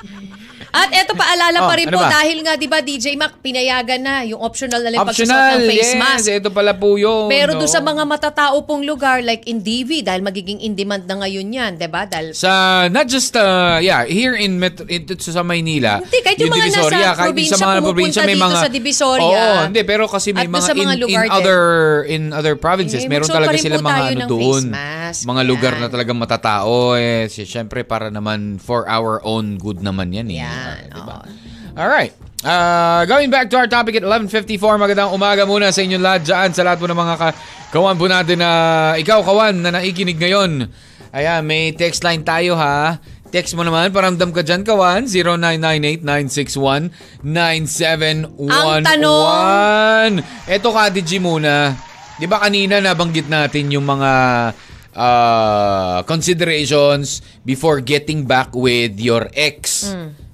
At eto paalala Oh, pa rin ano po ba? dahil nga 'di ba DJ Mac pinayagan na yung optional na lang pagsusot Optional. ng face yes. mask. Ito pala po yun. Pero doon no? sa mga matatao pong lugar like in DV dahil magiging in demand na ngayon 'yan, 'di ba? Dahil Sa, not just, uh, yeah, here in Metro, ito sa Maynila. Hindi, kahit yung mga nasa Divisoria, kahit probinsya, sa mga probinsya may mga, sa Divisoria. Oo, hindi, pero kasi may doon mga, mga in, in other, in other provinces, Eh, meron talaga sila mga ano doon. Mga lugar na talagang matatao. Eh, Siyempre, para naman for our own good naman yan. Eh. Yan, diba? oo. Alright. Uh, going back to our topic at 11.54, magandang umaga muna sa inyong lahat dyan, sa lahat po ng mga ka- kawan po natin na ikaw kawan na naikinig ngayon. Ayan, may text line tayo ha. Text mo naman, paramdam ka dyan kawan, 0998-961-9711. Ang tanong- Eto ka, G muna. Di ba kanina nabanggit natin yung mga uh, considerations before getting back with your ex.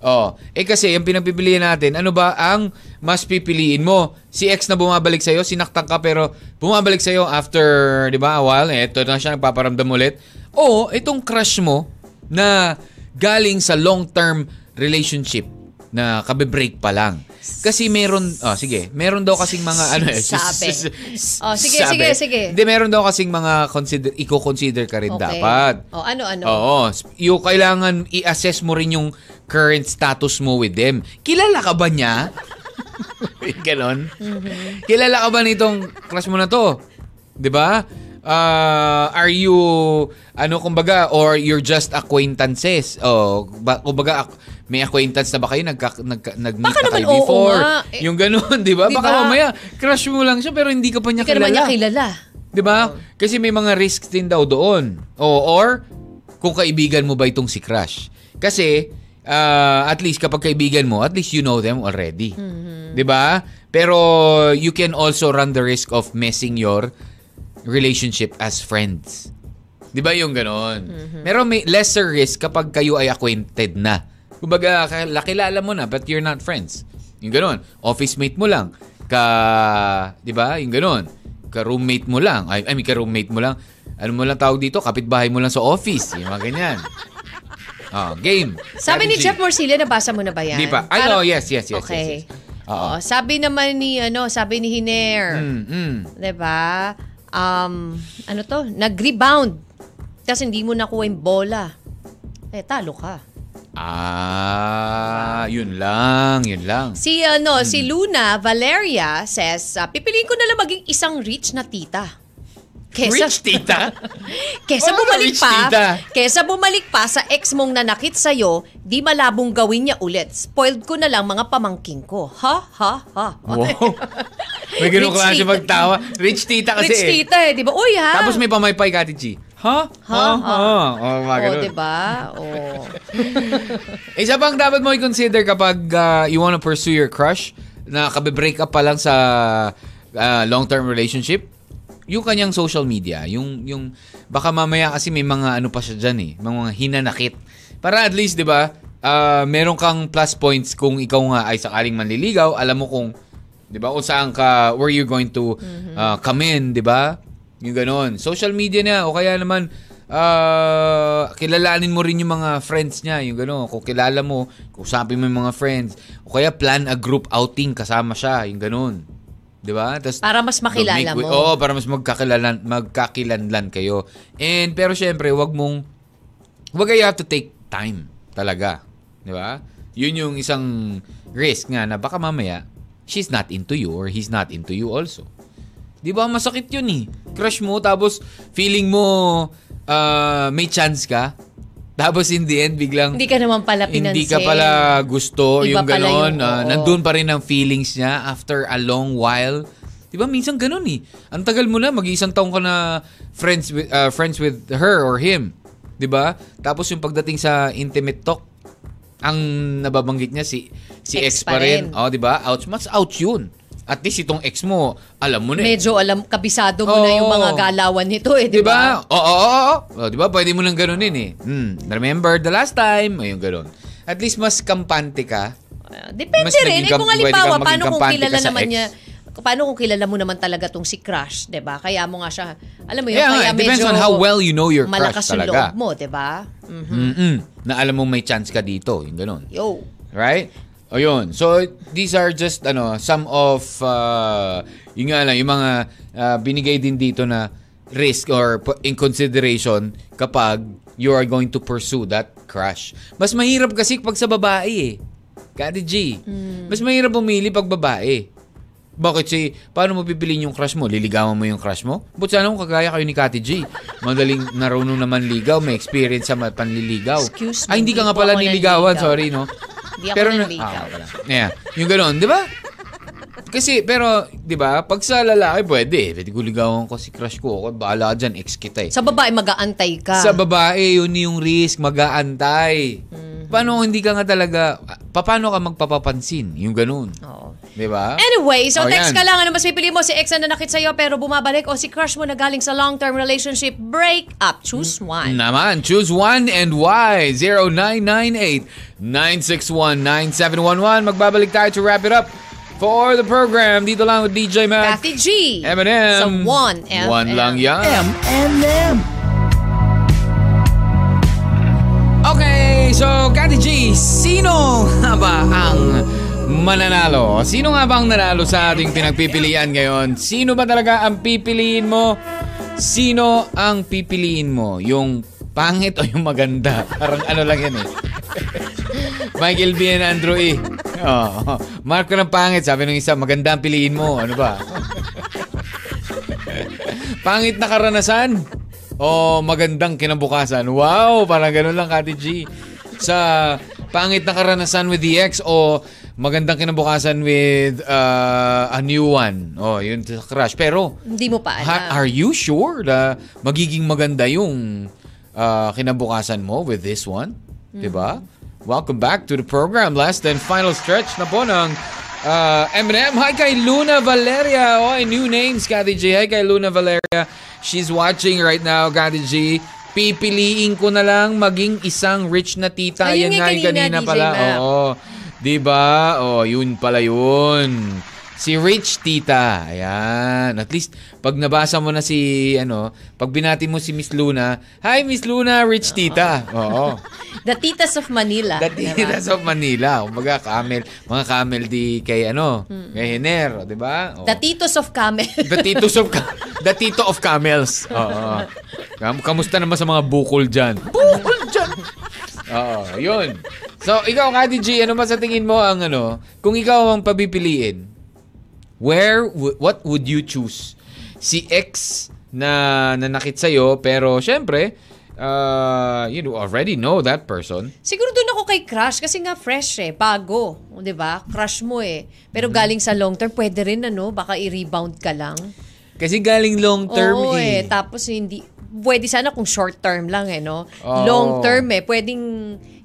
Oh, eh kasi yung pinagpipilian natin, ano ba ang mas pipiliin mo? Si ex na bumabalik sa'yo, sinaktan ka pero bumabalik sa'yo after, di ba, a while, eh, ito na siya nagpaparamdam ulit. O, itong crush mo na galing sa long-term relationship na kabe-break pa lang. Kasi meron, oh, sige, meron daw kasing mga ano eh. Sabi. Oh, sige, sabi. sige, sige. Hindi, meron daw kasing mga consider, i-consider ka rin Okay. dapat. O ano ano? Oo. Yung kailangan i-assess mo rin yung current status mo with them. Kilala ka ba niya? Ganon. Mm-hmm. Kilala ka ba nitong crush mo na to? 'Di ba? Uh, are you ano kumbaga or you're just acquaintances? Oh, ba, kumbaga may acquaintance na ba kayo nagka, nagka, nag-meet Baka na kayo naman oo before? nga. Eh, yung ganun, 'di ba? di Baka ba? mamaya crush mo lang siya pero hindi ka pa niya Hindi ka naman niya kilala. kilala. 'Di ba? Kasi may mga risks din daw doon. O or kung kaibigan mo ba itong si crush. Kasi ah, at least kapag kaibigan mo, at least you know them already. 'Di ba? Pero you can also run the risk of messing your relationship as friends. 'Di ba yung ganon? Pero may lesser risk kapag kayo ay acquainted na. Kumbaga, kakilala mo na but you're not friends. Yung ganon. Office mate mo lang. Ka, 'di ba? Yung ganon. Ka roommate mo lang. Ay, I mean, ka roommate mo lang. Ano mo lang tawag dito? Kapitbahay mo lang sa office. Yung mga ganyan. Ah, game. Sabi ni. Jeff Morcilla, nabasa mo na ba yan? Di pa. Ay, Parang- oh, yes, yes, yes, Okay. yes, yes. Oo. Sabi naman ni ano, sabi ni Hiner, Mm, mm. 'di ba? Um, ano to? Nag-rebound. Kasi hindi mo nakuha yung bola. Eh, talo ka. Ah, yun lang, yun lang. Si ano, Hmm. si Luna Valeria says, uh, pipiliin ko na lang maging isang rich na tita. Kesa, Rich tita? kesa Ano bumalik rich pa, tita? kesa bumalik pa sa ex mong nanakit sa'yo, di malabong gawin niya ulit. Spoiled ko na lang mga pamangking ko. Ha? Ha? Ha? Wow. May ganun klase tita. magtawa. Rich tita kasi Rich eh. tita eh, di ba? Uy ha? Tapos may pamaypay ka, Chi. Ha? Ha? Ha? Oh, mga Oh, ganun. di ba? Oh. Isa pang dapat mo i-consider kapag uh, you wanna pursue your crush na kabe-break up pa lang sa uh, long-term relationship, yung kanyang social media, yung yung baka mamaya kasi may mga ano pa siya diyan eh, mga hinanakit. Para at least 'di ba, uh, meron kang plus points kung ikaw nga ay sakaling manliligaw, alam mo kung 'di ba, kung saan ka where you're going to uh, come in, 'di ba? Yung ganon. Social media na o kaya naman ah kilalanin mo rin yung mga friends niya, yung gano'n. Kung kilala mo, kusapin mo yung mga friends. O kaya plan a group outing kasama siya, yung gano'n. 'Di ba? Tas Para mas makilala mo. Oo, para mas magkakilalan magkakilanlan kayo. And pero syempre, wag mong wag you have to take time talaga, 'di ba? Yun yung isang risk nga na baka mamaya she's not into you or he's not into you also. Di ba masakit yun eh. Crush mo, tapos feeling mo ah, may chance ka. Tapos in the end, biglang Hindi ka naman pala pinansin. hindi ka pala gusto Iba yung ganon. oo. nandun pa rin ang feelings niya after a long while. Di ba minsan ganon eh. Ang tagal mo na, mag-iisang taong ka na friends with, ah, friends with her or him. Di ba? Tapos yung pagdating sa intimate talk, ang nababanggit niya si si Ex ex, pa pa rin. rin. Oh, di ba? Ouch, mas ouch yun. At least itong ex mo, alam mo na eh. Medyo alam, kabisado mo na yung mga galawan nito eh, di ba? ba? Oo, oo, oo. Oh, di ba? Pwede mo nang ganunin eh. Hmm, remember the last time? Ayun, ganun. At least mas kampante ka. Uh, Depende Mas rin. Eh, kung halimbawa, paano kung kilala naman ex. niya, paano kung kilala mo naman talaga tong si Crush, 'di ba? Kaya mo nga siya, alam mo yun, Yeah, kaya it depends medyo on how well you know your crush malakas yung talaga. loob mo, 'di ba? Mm. Mm-mm. Na alam mo may chance ka dito. Yung ganun. Yo. Right? O yun. So, these are just, ano, some of, uh, yung nga lang, yung mga uh, binigay din dito na risk or in consideration kapag you are going to pursue that crush. Mas mahirap kasi pag sa babae eh. Kati G. Mas mahirap pumili pag babae. Bakit si, paano mo pipiliin yung crush mo? Liligawan mo yung crush mo? But sana kung kagaya kayo ni Kati G. Madaling narunong naman ligaw, may experience sa panliligaw. Excuse me, Ay, hindi ka nga pala niligawan, sorry, no? Hindi ako na- nanligaw. Ah, wala. Yeah, yung gano'n, di ba? Kasi, pero, di ba, pag sa lalaki, pwede. Pwede ko ligawan ko si crush ko. Ako, bahala ka dyan, ex kita eh. Sa babae, mag-aantay ka. Sa babae, yun yung risk, mag-aantay. Mm-hmm. Paano hindi ka nga talaga, pa- paano ka magpapapansin? Yung ganun. Oo. Di ba? Anyway, so Oh, text yan. ka lang. Ano mas pipili mo? Si ex na nanakit sa'yo pero bumabalik o si crush mo na galing sa long-term relationship break up. Choose one. Naman, choose one and why. 0998-961-9711. Magbabalik tayo to wrap it up for the program. Dito lang with DJ Mac. Kathy G. M&M. Sa 1FM. One lang yan. M&M. Okay, so Kati G, sino nga ba ang mananalo? Sino nga ba ang nanalo sa ating pinagpipilian ngayon? Sino ba talaga ang pipiliin mo? Sino ang pipiliin mo? Yung pangit o yung maganda? Parang ano lang yan eh. Michael B. and Andrew E. Oh, Mark ko ng pangit. Sabi ng isa, maganda ang piliin mo. Ano ba? pangit na karanasan o magandang kinabukasan. Wow, parang ganun lang, Kati G. Sa pangit na karanasan with the ex o magandang kinabukasan with uh, a new one. Oh, yun sa crush. Pero, Hindi mo pa ha- alam. are you sure na magiging maganda yung uh, kinabukasan mo with this one? Diba? Welcome back to the program. Last and final stretch na po ng uh, M&M. Hi kay Luna Valeria. Oh, new names, Kati G. Hi kay Luna Valeria. She's watching right now, Kati G. Pipiliin ko na lang maging isang rich na tita. Ayun Yan nga kanina, kanina DJ pala. Oo. Diba? Oh, yun pala yun. Si Rich Tita. Ayan. At least, pag nabasa mo na si, ano, pag binati mo si Miss Luna, Hi, Miss Luna, Rich Tita. Oo. The Titas of Manila. The diba? Titas of Manila. Kumbaga, camel, mga camel di kay, ano, kay Hener. o, Diba? Oo. The Titos of Camel. The Titos of Ca- The Tito of Camels. Oo. Kam- Kamusta naman sa mga bukol dyan? Bukol dyan! Oo, yun. So, ikaw, Kati G, ano ba sa tingin mo ang ano, kung ikaw ang pabipiliin, where, what would you choose? Si ex na nanakit sa'yo, pero syempre, uh, you already know that person. Siguro doon ako kay crush kasi nga fresh eh, bago, 'di ba? Crush mo eh. Pero Mm-hmm. galing sa long term, pwede rin ano, baka i-rebound ka lang. Kasi galing long term Oo eh. eh, tapos hindi pwede sana kung short term lang eh, no? Oo. Long term eh, pwedeng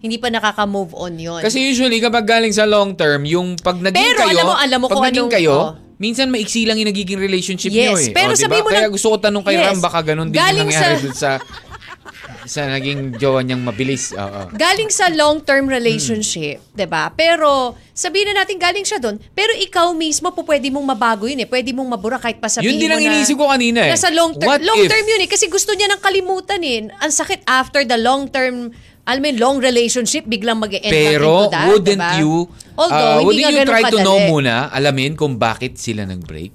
hindi pa nakaka-move on 'yon. Kasi usually kapag galing sa long term, yung pag naging Pero kayo, alam mo- alam mo pag naging anong- kayo, oh. minsan maiksi lang yung nagiging relationship Yes, niyo eh. pero O, diba? sabi mo Kaya na- gusto ko tanong kay Yes. Ram, baka ganun din Galing yung nangyari sa- dun sa sa naging jowa niyang mabilis. Oo. galing sa long-term relationship, 'di ba? Pero sabihin na natin galing siya doon, pero ikaw mismo po pwede mong mabago 'yun eh. Pwede mong mabura kahit pa sabihin Yun din mo ang iniisip ko kanina eh. Nasa long term, What long if- 'yun eh kasi gusto niya nang kalimutan eh. Ang sakit after the long term alam mo long relationship, biglang mag-end Pero into that, wouldn't diba? you Although, uh, hindi wouldn't you try to know kadali. muna, alamin kung bakit sila nag-break?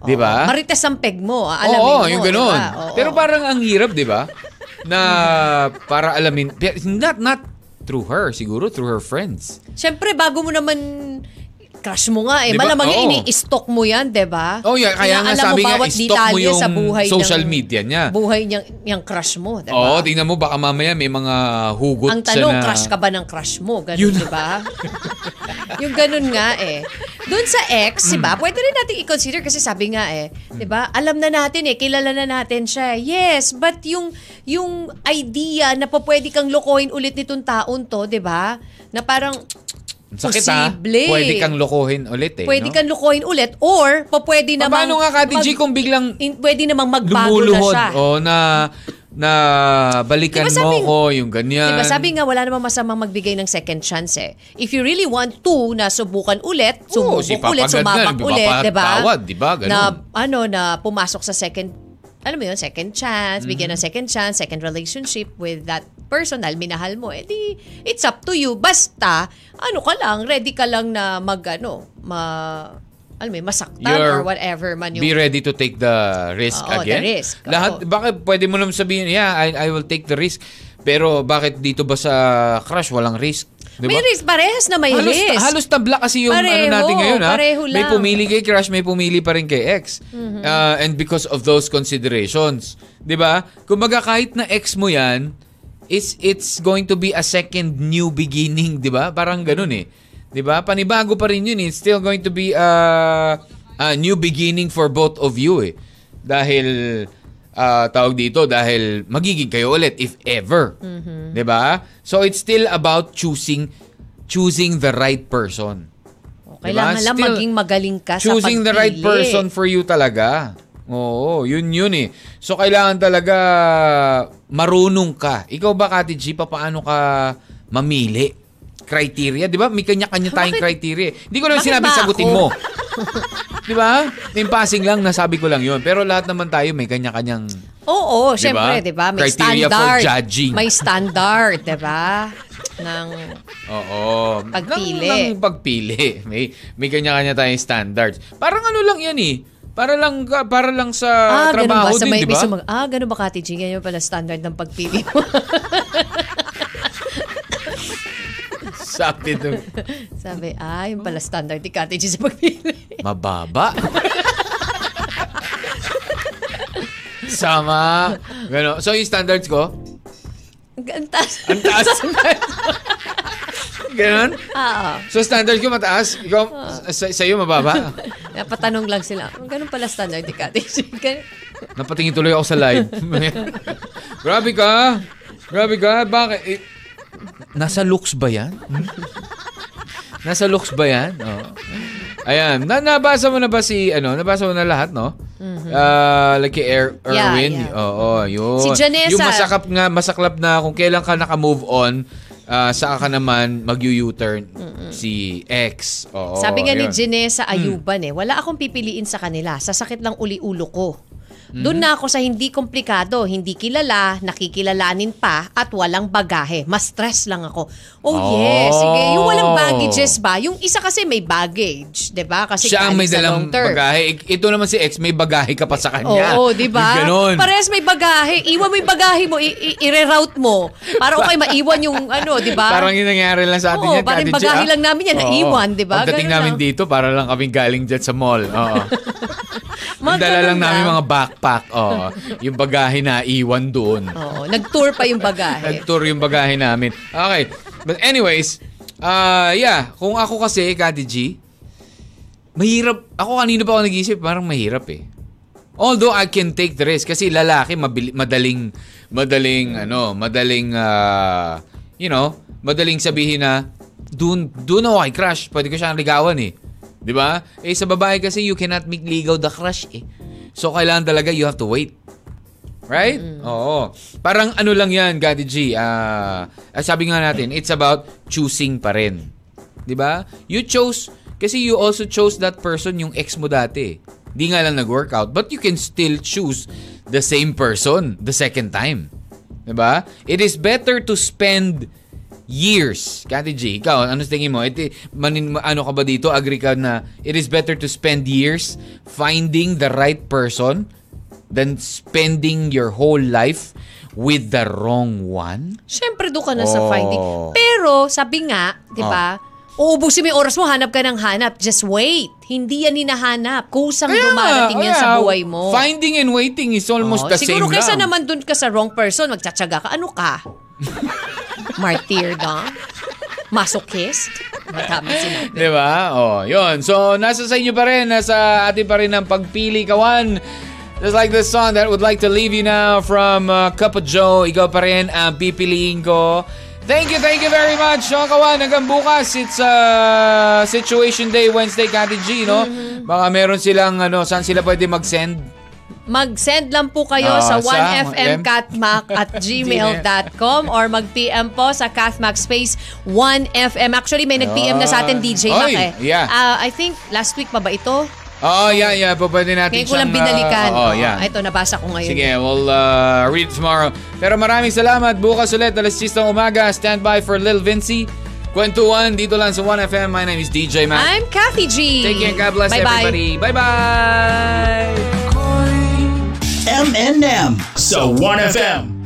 'Di ba? Marites ang peg mo, ah, alamin Oo, mo. yung ganun. diba? Oo. Pero parang ang hirap, di ba? Na para alamin, not, not through her, siguro through her friends. Siyempre, bago mo naman crush mo nga eh. Di ba? Malamang Oo. ini-stock mo yan, di ba? Oh, yeah, kaya nga sabi nga, i-stock mo yung sa buhay social ng, media niya. Buhay niyang, yung crush mo, di ba? Oo, tingnan mo, baka mamaya may mga hugot Ang tanong, na... crush ka ba ng crush mo? Ganun, Yun. di ba? yung ganun nga eh. Doon sa ex, di ba? Mm. Pwede rin natin i-consider kasi sabi nga eh, di ba? Alam na natin eh, kilala na natin siya. Yes, but yung yung idea na pa pwede kang lokohin ulit nitong taon to, di ba? Na parang Ang Sakit ha? Pwede kang lokohin ulit eh. pwede no? kang lokohin ulit or pa pwede namang Paano nga, Kati G, kung biglang in, pwede namang magbago na lumuluhod siya. o na na balikan Diba sabi- mo ko yung ganyan. Diba sabi nga wala namang masamang magbigay ng second chance eh. If you really want to na subukan ulit, Oo, sumubok si Papa ulit, sumabak ulit, diba? nagpapatawad, diba? Ganun. Na ano na pumasok sa second alam mo yun, second chance, bigyan ng second chance, second relationship with that person dahil minahal mo, eh di, it's up to you. Basta, ano ka lang, ready ka lang na mag, ano, ma, alam mo masaktan You're- or whatever man yung Be ready to take the risk Oo, again. the risk. Lahat, Oo. bakit pwede mo naman sabihin, yeah, I, I will take the risk. Pero bakit dito ba sa crush walang risk? Diba? May risk, parehas na may halos, risk. halos tabla kasi yung Pareho, ano natin ngayon ha. pareho May lang. Mm-hmm. pumili kay crush, may pumili pa rin kay ex. Uh, and because of those considerations, ba? Kumbaga kahit na ex mo 'yan, it's it's going to be a second new beginning, 'di ba? Parang ganun eh. 'Di ba? Panibago pa rin 'yun, eh. it's still going to be a, a new beginning for both of you eh. Dahil ah, tawag dito dahil magiging kayo ulit if ever. Mm-hmm. 'Di ba? So it's still about choosing choosing the right person. Kailangan Diba? lang Still maging magaling ka sa Choosing the right person for you talaga. Oo, yun yun eh. So kailangan talaga marunong ka. Ikaw ba, Kati G, paano ka mamili? Criteria, di ba? May kanya-kanya tayong Bakit- criteria. Hindi ko Bakit sinabi ba sagutin ako? mo. di ba? In passing lang, nasabi ko lang yun. Pero lahat naman tayo may kanya-kanyang Oo, Di syempre, ba? 'di ba? May Criteria for standard. judging. May standard, 'di ba? Ng Oo. Pagpili. Ng, ng pagpili. May, may kanya-kanya tayong standards. Parang ano lang yan eh. Para lang, para lang sa ah, ganun trabaho ba? Sa din, di ba? sumag- ah, ganun ba, Kati G? Ganyan pala standard ng pagpili mo. Sakit to. Sabi, ah, yun pala standard ni Kati G sa pagpili. Mababa. Sama. Gano. So, yung standards ko, Ang taas. ang taas. Ganon. Ah, So, standard ko mataas. Ikaw, sa, sa'yo mababa. napatanong lang sila. Ganun pala standard ni Kati Napatingin tuloy ako sa live. Grabe ka. Grabe ka. Bakit? Eh, nasa looks ba yan? Hmm? Nasa looks ba yan? Oo. Ayan. Na, nabasa mo na ba si, ano, nabasa mo na lahat, no? Ah, like kay Er- Mm-hmm. Yeah, Erwin. yeah. Oo, yun. Si Janessa. Yung masakap nga, masaklap na kung kailan ka naka-move on, ah, saan ka naman mag-U-turn si ex. Oo, Sabi nga ni yun. Janessa Ayuban eh, wala akong pipiliin sa kanila. Sasakit lang uli ulo ko. Doon na ako sa hindi komplikado, hindi kilala, nakikilalanin pa, at walang bagahe. Mas stress lang ako. Oh, Oh. yes, sige. Yung walang baggages ba? Yung isa kasi may baggage, 'di ba? Kasi Siya ang may dalang bagahe. Ito naman si ex, may bagahe ka pa sa kanya. Oo, di ba? Ganon. Parehas may bagahe. Iwan mo yung bagahe mo, i- i- i-reroute mo. Para okay maiwan yung ano, di ba? Parang yung nangyari lang sa atin Oo, yan. parang Kati bagahe ah. lang namin yan, naiwan, di ba? Pagdating Ganun namin lang. dito, para lang kaming galing dyan sa mall. Oo. Mga Ang dala lang namin mga backpack. Oo. Yung bagahe na iwan doon. Oo, nag-tour pa yung bagahe. Nag-tour yung bagahe namin. Okay. But anyways, uh, yeah. Kung ako kasi, Kati G, mahirap. Ako kanina pa ako nag-isip, parang mahirap eh. Although I can take the risk kasi lalaki mabili, madaling madaling ano, madaling uh, you know, madaling sabihin na doon doon ako kay crush, pwede ko siyang ligawan eh. 'Di ba? Eh sa babae kasi you cannot make ligaw the crush eh. So kailangan talaga you have to wait. Right? Oo. Parang ano lang yan, Gati G. ah sabi nga natin, it's about choosing pa rin. 'Di ba? You chose, kasi you also chose that person yung ex mo dati. Di nga lang nag-workout. But you can still choose the same person the second time. 'Di ba? It is better to spend years. Kati G, ikaw, ano sa tingin mo? Ito, manin, ano ka ba dito? Agree ka na it is better to spend years finding the right person than spending your whole life with the wrong one? Siyempre, doon ka na sa Oh. finding. Pero, sabi nga, di ba, uubusin mo yung oras mo, hanap ka ng hanap. Just wait. Hindi yan hinahanap. Kusang Kaya dumarating yan kaya, sa buhay mo. Finding and waiting is almost Oo, the same siguro kaysa lang. naman dun ka sa wrong person, magtsatsaga ka. Ano ka? Martyr na? Masochist? Matami sinabi. Di ba? Oh, yun. So, nasa sa inyo pa rin. Nasa atin pa rin ang pagpili, kawan. Just like this song that would like to leave you now from uh, Cup of Joe. Ikaw pa rin ang pipiliin ko. Thank you, thank you very much. So, kawan, hanggang bukas. It's uh, Situation Day Wednesday, Kati G, no? Mm-hmm. Baka meron silang, ano, saan sila pwede mag-send? Mag-send lang po kayo Ah, sa sa 1fmcatmac at gmail.com or mag-PM po sa Catmac Space 1FM. Actually, may nag-PM na sa atin DJ Mac eh. yeah. Ah, I think last week pa ba ito? Oh, yeah, yeah. Pa pwede natin Ngayon ko lang siyang, uh, binalikan. Oo, yeah. Ito, nabasa ko ngayon. Sige, we'll uh, read it tomorrow. Pero maraming salamat. Bukas ulit, alas 6 ng umaga. Stand by for Lil Vinci. Kwentuhan dito lang sa 1FM. My name is DJ Mac. I'm Kathy G. Take care. God bless Bye-bye. everybody. Bye-bye. M&M. So 1FM.